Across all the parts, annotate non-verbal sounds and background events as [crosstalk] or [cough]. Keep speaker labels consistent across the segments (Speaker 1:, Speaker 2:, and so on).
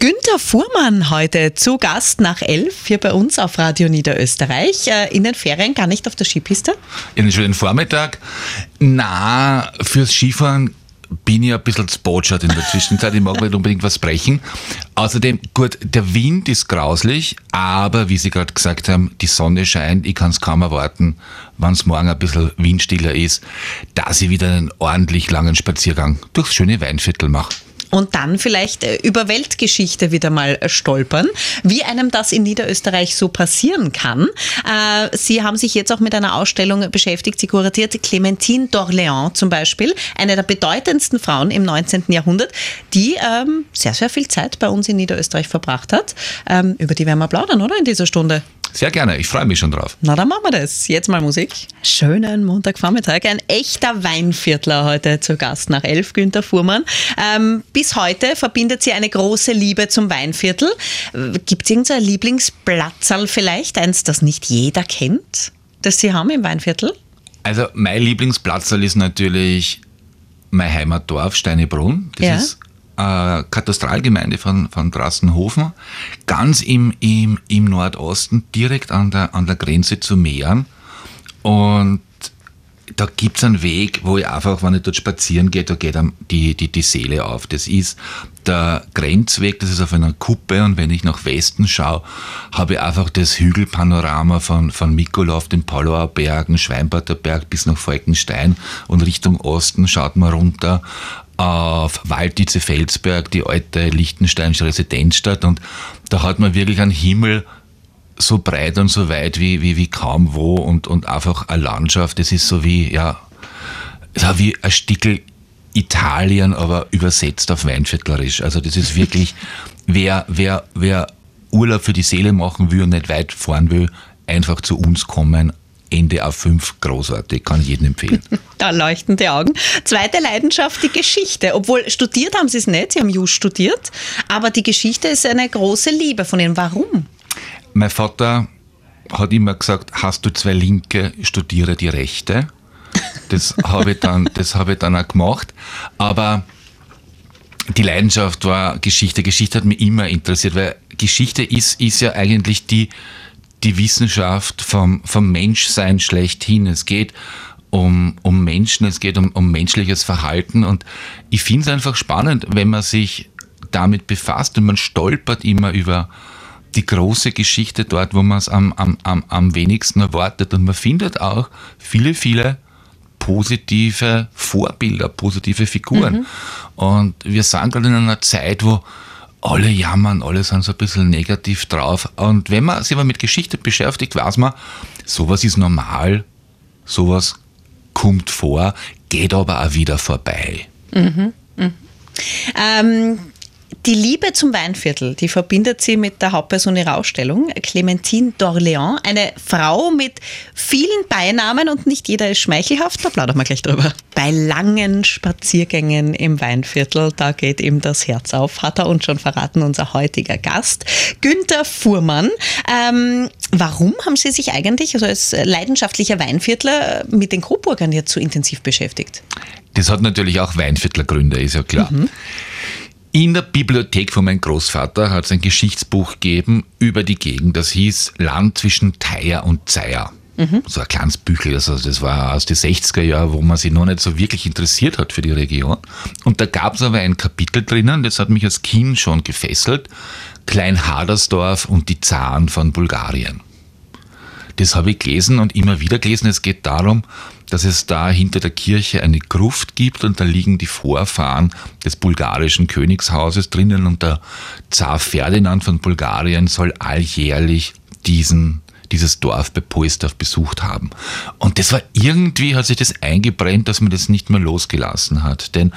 Speaker 1: Günther Fuhrmann heute zu Gast nach elf hier bei uns auf Radio Niederösterreich. Äh, in den Ferien gar nicht auf der Skipiste?
Speaker 2: In den schönen Vormittag. Na, fürs Skifahren bin ich ein bisschen spotschert in der Zwischenzeit. Ich mag nicht unbedingt was brechen. Außerdem, gut, der Wind ist grauslich, aber wie Sie gerade gesagt haben, die Sonne scheint. Ich kann es kaum erwarten, wenn es morgen ein bisschen windstiller ist, dass ich wieder einen ordentlich langen Spaziergang durchs schöne Weinviertel mache
Speaker 1: und dann vielleicht äh, über Weltgeschichte wieder mal stolpern, wie einem das in Niederösterreich so passieren kann. Äh, Sie haben sich jetzt auch mit einer Ausstellung beschäftigt. Sie kuratiert Clementine d'Orléans zum Beispiel, eine der bedeutendsten Frauen im 19. Jahrhundert, die ähm, sehr, sehr viel Zeit bei uns in Niederösterreich verbracht hat. Ähm, über die werden wir plaudern, oder, in dieser Stunde?
Speaker 2: Sehr gerne, ich freue mich schon drauf.
Speaker 1: Na, dann machen wir das. Jetzt mal Musik. Schönen Montagvormittag. Ein echter Weinviertler heute zu Gast nach elf, Günter Fuhrmann. Ähm, bis heute verbindet sie eine große Liebe zum Weinviertel. Gibt es irgendein Lieblingsplatzerl vielleicht, eins, das nicht jeder kennt, das Sie haben im Weinviertel?
Speaker 2: Also mein Lieblingsplatzerl ist natürlich mein Heimatdorf Steinebrunn. Das ja. ist äh, Katastralgemeinde von, von Drassenhofen, ganz im, im, im Nordosten, direkt an der, an der Grenze zu Mähren. Und da gibt es einen Weg, wo ich einfach, wenn ich dort spazieren gehe, da geht die, die, die Seele auf. Das ist der Grenzweg, das ist auf einer Kuppe und wenn ich nach Westen schaue, habe ich einfach das Hügelpanorama von, von Mikolauf, den Paulauer Bergen, Schweinbader Berg bis nach Falkenstein und Richtung Osten schaut man runter auf Walditze Felsberg, die alte Liechtensteinische Residenzstadt. Und da hat man wirklich einen Himmel so breit und so weit wie, wie, wie kaum wo und, und einfach eine Landschaft. Das ist so wie, ja, so wie ein Stickel Italien, aber übersetzt auf Weinviertlerisch. Also das ist wirklich, [laughs] wer, wer, wer Urlaub für die Seele machen will und nicht weit fahren will, einfach zu uns kommen, Ende auf 5 großartig, kann ich jedem empfehlen. [laughs]
Speaker 1: Da leuchten die Augen. Zweite Leidenschaft, die Geschichte. Obwohl studiert haben Sie es nicht, Sie haben Just studiert, aber die Geschichte ist eine große Liebe von Ihnen. Warum?
Speaker 2: Mein Vater hat immer gesagt, hast du zwei Linke, studiere die Rechte. Das habe ich, dann, das hab ich dann auch gemacht. Aber die Leidenschaft war Geschichte. Geschichte hat mich immer interessiert, weil Geschichte ist, ist ja eigentlich die, die Wissenschaft vom, vom Menschsein schlechthin. Es geht um, um Menschen, es geht um, um menschliches Verhalten und ich finde es einfach spannend, wenn man sich damit befasst und man stolpert immer über die große Geschichte dort, wo man es am, am, am, am wenigsten erwartet und man findet auch viele, viele positive Vorbilder, positive Figuren. Mhm. Und wir sind gerade in einer Zeit, wo alle jammern, alle sind so ein bisschen negativ drauf. Und wenn man sich aber mit Geschichte beschäftigt, weiß man, sowas ist normal, sowas kommt vor, geht aber auch wieder vorbei.
Speaker 1: Mhm. Mhm. Ähm, die Liebe zum Weinviertel, die verbindet sie mit der Hauptperson ihrer Ausstellung, Clementine d'Orléans, eine Frau mit vielen Beinamen und nicht jeder ist schmeichelhaft, da plaudern wir gleich drüber. Bei langen Spaziergängen im Weinviertel, da geht ihm das Herz auf, hat er uns schon verraten, unser heutiger Gast, Günther Fuhrmann. Ähm, warum haben Sie sich eigentlich also als leidenschaftlicher Weinviertler mit den Coburgern jetzt so intensiv beschäftigt?
Speaker 2: Das hat natürlich auch Weinviertlergründe, ist ja klar. Mhm. In der Bibliothek von meinem Großvater hat es ein Geschichtsbuch gegeben über die Gegend. Das hieß Land zwischen Theier und Zeier. Mhm. So ein kleines Büchel, also das war aus den 60er Jahren, wo man sich noch nicht so wirklich interessiert hat für die Region. Und da gab es aber ein Kapitel drinnen, das hat mich als Kind schon gefesselt. Klein Hadersdorf und die Zaren von Bulgarien. Das habe ich gelesen und immer wieder gelesen. Es geht darum, dass es da hinter der Kirche eine Gruft gibt und da liegen die Vorfahren des bulgarischen Königshauses drinnen und der Zar Ferdinand von Bulgarien soll alljährlich diesen dieses Dorf bei Poisdorf besucht haben. Und das war irgendwie, hat sich das eingebrennt, dass man das nicht mehr losgelassen hat. Denn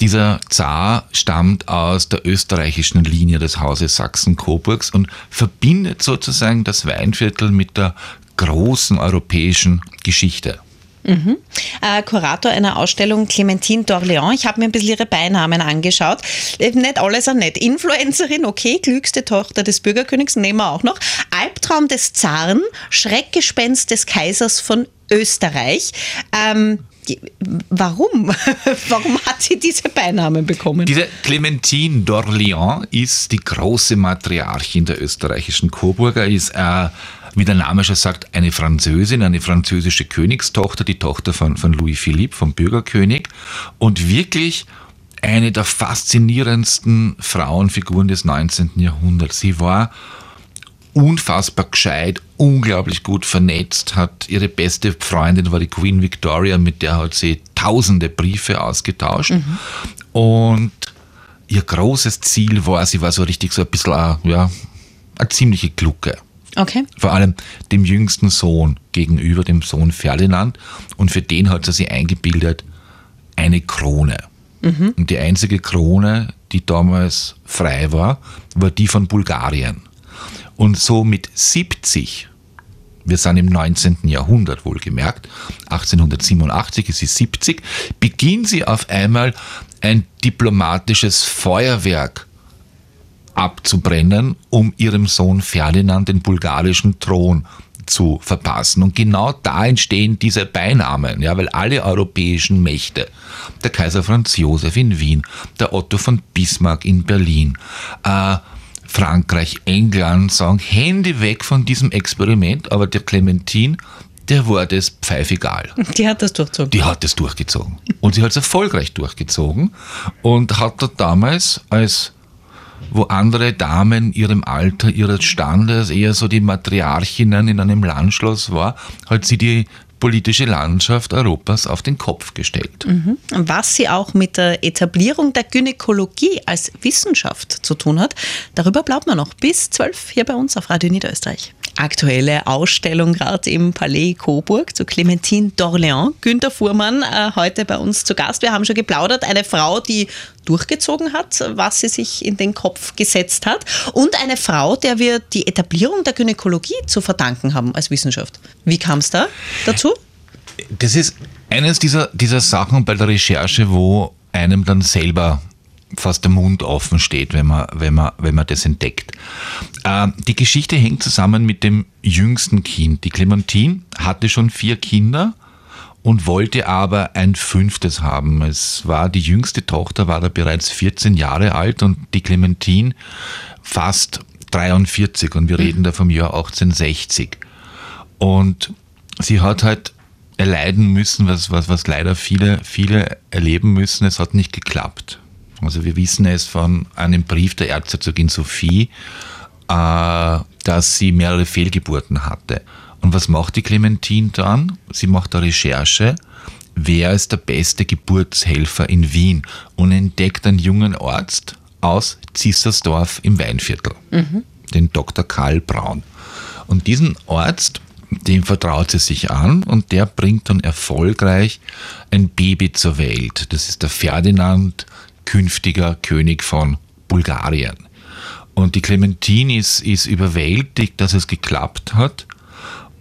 Speaker 2: dieser Zar stammt aus der österreichischen Linie des Hauses Sachsen-Coburgs und verbindet sozusagen das Weinviertel mit der großen europäischen Geschichte.
Speaker 1: Mhm. Äh, Kurator einer Ausstellung Clementine d'Orléans. Ich habe mir ein bisschen ihre Beinamen angeschaut. Äh, nicht alles an nett. Influencerin, okay, klügste Tochter des Bürgerkönigs, nehmen wir auch noch. Albtraum des Zaren, Schreckgespenst des Kaisers von Österreich. Ähm, warum? [laughs] warum hat sie diese Beinamen bekommen?
Speaker 2: Diese Clementine d'Orléans ist die große Matriarchin der österreichischen Coburger, ist äh, wie der Name schon sagt, eine Französin, eine französische Königstochter, die Tochter von, von Louis Philippe, vom Bürgerkönig und wirklich eine der faszinierendsten Frauenfiguren des 19. Jahrhunderts. Sie war unfassbar gescheit, unglaublich gut vernetzt, hat ihre beste Freundin war die Queen Victoria, mit der hat sie tausende Briefe ausgetauscht mhm. und ihr großes Ziel war, sie war so richtig so ein bisschen, ja, eine ziemliche Glucke.
Speaker 1: Okay.
Speaker 2: Vor allem dem jüngsten Sohn gegenüber dem Sohn Ferdinand und für den hat sie sich eingebildet, eine Krone. Mhm. Und die einzige Krone, die damals frei war, war die von Bulgarien. Und so mit 70, wir sind im 19. Jahrhundert wohlgemerkt, 1887 ist sie 70, beginnt sie auf einmal ein diplomatisches Feuerwerk abzubrennen, um ihrem Sohn Ferdinand den bulgarischen Thron zu verpassen. Und genau da entstehen diese Beinamen, ja, weil alle europäischen Mächte, der Kaiser Franz Josef in Wien, der Otto von Bismarck in Berlin, äh, Frankreich, England sagen, Hände weg von diesem Experiment, aber der Clementine, der war das pfeifegal.
Speaker 1: Die hat das durchgezogen.
Speaker 2: Die hat das durchgezogen. Und sie hat es erfolgreich durchgezogen und hat da damals als wo andere Damen ihrem Alter, ihres Standes eher so die Matriarchinnen in einem Landschloss war, hat sie die politische Landschaft Europas auf den Kopf gestellt.
Speaker 1: Mhm. Was sie auch mit der Etablierung der Gynäkologie als Wissenschaft zu tun hat, darüber bleibt man noch bis 12 hier bei uns auf Radio Niederösterreich aktuelle Ausstellung gerade im Palais Coburg zu Clementine d'Orléans. Günter Fuhrmann äh, heute bei uns zu Gast. Wir haben schon geplaudert. Eine Frau, die durchgezogen hat, was sie sich in den Kopf gesetzt hat. Und eine Frau, der wir die Etablierung der Gynäkologie zu verdanken haben als Wissenschaft. Wie kam es da dazu?
Speaker 2: Das ist eines dieser, dieser Sachen bei der Recherche, wo einem dann selber fast der Mund offen steht, wenn man, wenn man, wenn man das entdeckt. Äh, die Geschichte hängt zusammen mit dem jüngsten Kind. Die Clementine hatte schon vier Kinder und wollte aber ein fünftes haben. Es war die jüngste Tochter, war da bereits 14 Jahre alt und die Clementine fast 43 und wir reden da vom Jahr 1860. Und sie hat halt erleiden müssen, was, was, was leider viele, viele erleben müssen. Es hat nicht geklappt. Also wir wissen es von einem Brief der Erzherzogin Sophie, äh, dass sie mehrere Fehlgeburten hatte. Und was macht die Clementine dann? Sie macht eine Recherche, wer ist der beste Geburtshelfer in Wien und entdeckt einen jungen Arzt aus Zissersdorf im Weinviertel, mhm. den Dr. Karl Braun. Und diesen Arzt, dem vertraut sie sich an und der bringt dann erfolgreich ein Baby zur Welt. Das ist der Ferdinand künftiger König von Bulgarien. Und die Clementine ist, ist überwältigt, dass es geklappt hat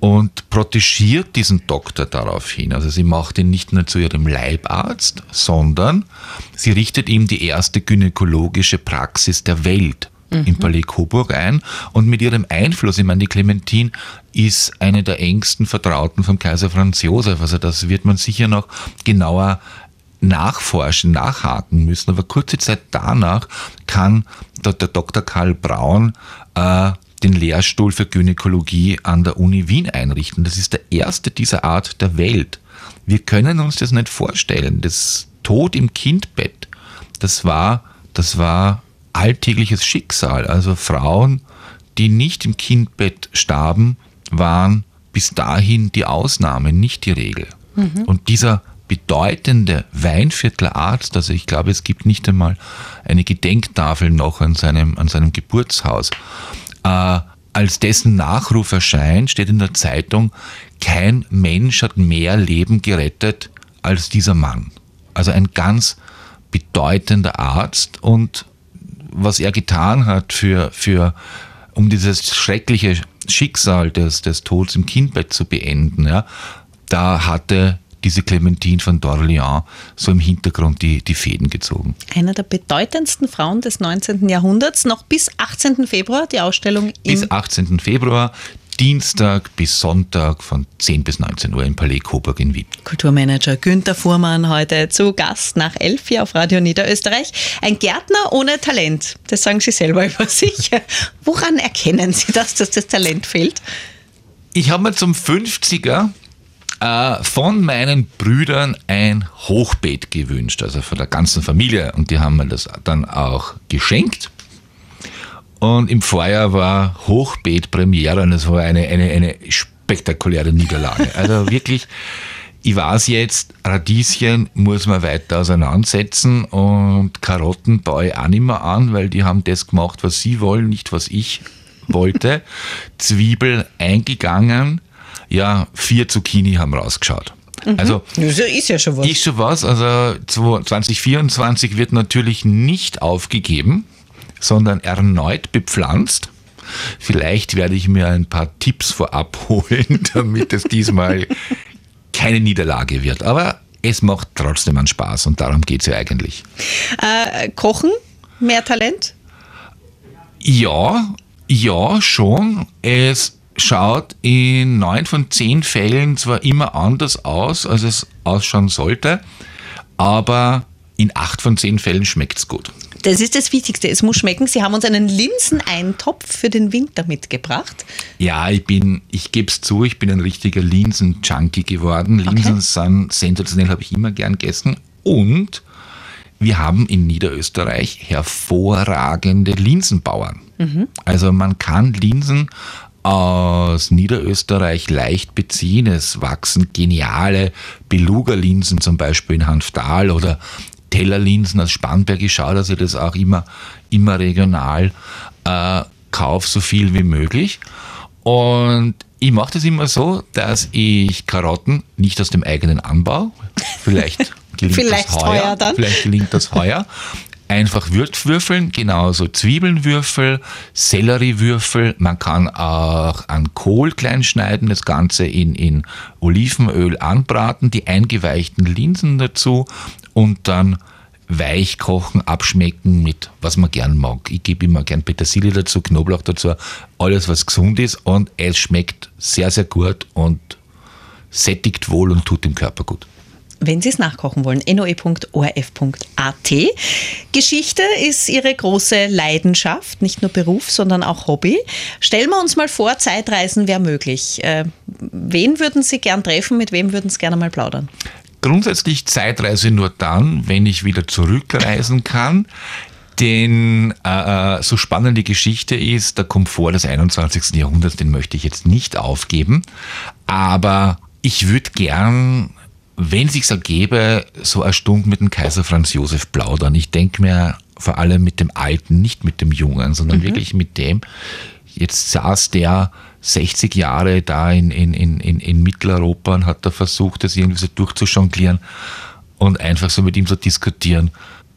Speaker 2: und protegiert diesen Doktor daraufhin. Also sie macht ihn nicht nur zu ihrem Leibarzt, sondern sie richtet ihm die erste gynäkologische Praxis der Welt mhm. im Palais Coburg ein und mit ihrem Einfluss, ich meine, die Clementine ist eine der engsten Vertrauten vom Kaiser Franz Josef, also das wird man sicher noch genauer nachforschen, nachhaken müssen. Aber kurze Zeit danach kann der, der Dr. Karl Braun äh, den Lehrstuhl für Gynäkologie an der Uni Wien einrichten. Das ist der erste dieser Art der Welt. Wir können uns das nicht vorstellen. Das Tod im Kindbett, das war, das war alltägliches Schicksal. Also Frauen, die nicht im Kindbett starben, waren bis dahin die Ausnahme, nicht die Regel. Mhm. Und dieser bedeutende Weinviertler Arzt, also ich glaube, es gibt nicht einmal eine Gedenktafel noch an seinem, an seinem Geburtshaus, äh, als dessen Nachruf erscheint, steht in der Zeitung, kein Mensch hat mehr Leben gerettet als dieser Mann. Also ein ganz bedeutender Arzt. Und was er getan hat für, für um dieses schreckliche Schicksal des, des Todes im Kindbett zu beenden, ja, da hatte diese Clementine von d'Orléans so im Hintergrund die, die Fäden gezogen.
Speaker 1: Einer der bedeutendsten Frauen des 19. Jahrhunderts, noch bis 18. Februar die Ausstellung
Speaker 2: Bis 18. Februar Dienstag bis Sonntag von 10 bis 19 Uhr im Palais Coburg in Wien.
Speaker 1: Kulturmanager Günther Fuhrmann heute zu Gast nach Elfi auf Radio Niederösterreich. Ein Gärtner ohne Talent, das sagen Sie selber [laughs] über sich. Woran erkennen Sie das, dass das Talent fehlt?
Speaker 2: Ich habe mir zum 50er äh, von meinen Brüdern ein Hochbeet gewünscht, also von der ganzen Familie. Und die haben mir das dann auch geschenkt. Und im Vorjahr war Hochbeet Premiere und es war eine, eine, eine spektakuläre Niederlage. Also [laughs] wirklich, ich weiß jetzt, Radieschen muss man weiter auseinandersetzen und Karotten baue ich auch nicht mehr an, weil die haben das gemacht, was sie wollen, nicht was ich wollte. [laughs] Zwiebel eingegangen, ja, vier Zucchini haben rausgeschaut.
Speaker 1: Mhm. Also das ist ja schon was.
Speaker 2: Ist schon was. Also 2024 wird natürlich nicht aufgegeben sondern erneut bepflanzt. Vielleicht werde ich mir ein paar Tipps vorab [laughs] holen, damit es diesmal keine Niederlage wird. Aber es macht trotzdem einen Spaß und darum geht es ja eigentlich.
Speaker 1: Äh, Kochen, mehr Talent?
Speaker 2: Ja, ja, schon. Es schaut in neun von zehn Fällen zwar immer anders aus, als es ausschauen sollte, aber in acht von zehn Fällen schmeckt es gut.
Speaker 1: Das ist das Wichtigste. Es muss schmecken. Sie haben uns einen Linseneintopf für den Winter mitgebracht.
Speaker 2: Ja, ich bin, ich gebe es zu, ich bin ein richtiger Linsen-Junkie geworden. Linsen okay. sind sensationell, habe ich immer gern gegessen. Und wir haben in Niederösterreich hervorragende Linsenbauern. Mhm. Also man kann Linsen aus Niederösterreich leicht beziehen. Es wachsen geniale Beluga-Linsen zum Beispiel in Hanftal oder Tellerlinsen aus Spanberg. Ich schaue, dass ich das auch immer, immer regional äh, kaufe, so viel wie möglich. Und ich mache das immer so, dass ich Karotten nicht aus dem eigenen Anbau, vielleicht [laughs] gelingt
Speaker 1: vielleicht
Speaker 2: das heuer,
Speaker 1: dann.
Speaker 2: vielleicht gelingt das heuer, einfach würfeln, genauso Zwiebelnwürfel, Selleriewürfel. Man kann auch an Kohl klein schneiden, das Ganze in, in Olivenöl anbraten, die eingeweichten Linsen dazu und dann weich kochen, abschmecken mit was man gern mag. Ich gebe immer gern Petersilie dazu, Knoblauch dazu, alles was gesund ist und es schmeckt sehr, sehr gut und sättigt wohl und tut dem Körper gut
Speaker 1: wenn Sie es nachkochen wollen, noe.orf.at. Geschichte ist Ihre große Leidenschaft, nicht nur Beruf, sondern auch Hobby. Stellen wir uns mal vor, Zeitreisen wäre möglich. Äh, wen würden Sie gern treffen, mit wem würden Sie gerne mal plaudern?
Speaker 2: Grundsätzlich Zeitreise nur dann, wenn ich wieder zurückreisen kann. Denn äh, äh so spannend die Geschichte ist, der Komfort des 21. Jahrhunderts, den möchte ich jetzt nicht aufgeben. Aber ich würde gern, wenn sich's ergebe, so eine Stunde mit dem Kaiser Franz Josef plaudern. Ich denke mir vor allem mit dem Alten, nicht mit dem Jungen, sondern mhm. wirklich mit dem. Jetzt saß der 60 Jahre da in, in, in, in Mitteleuropa und hat da versucht, das irgendwie so durchzujonglieren und einfach so mit ihm zu diskutieren,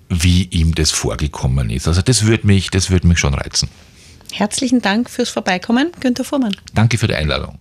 Speaker 2: wie ihm das vorgekommen ist. Also das würde mich, das würde mich schon reizen.
Speaker 1: Herzlichen Dank fürs Vorbeikommen, Günter Fuhrmann.
Speaker 2: Danke für die Einladung.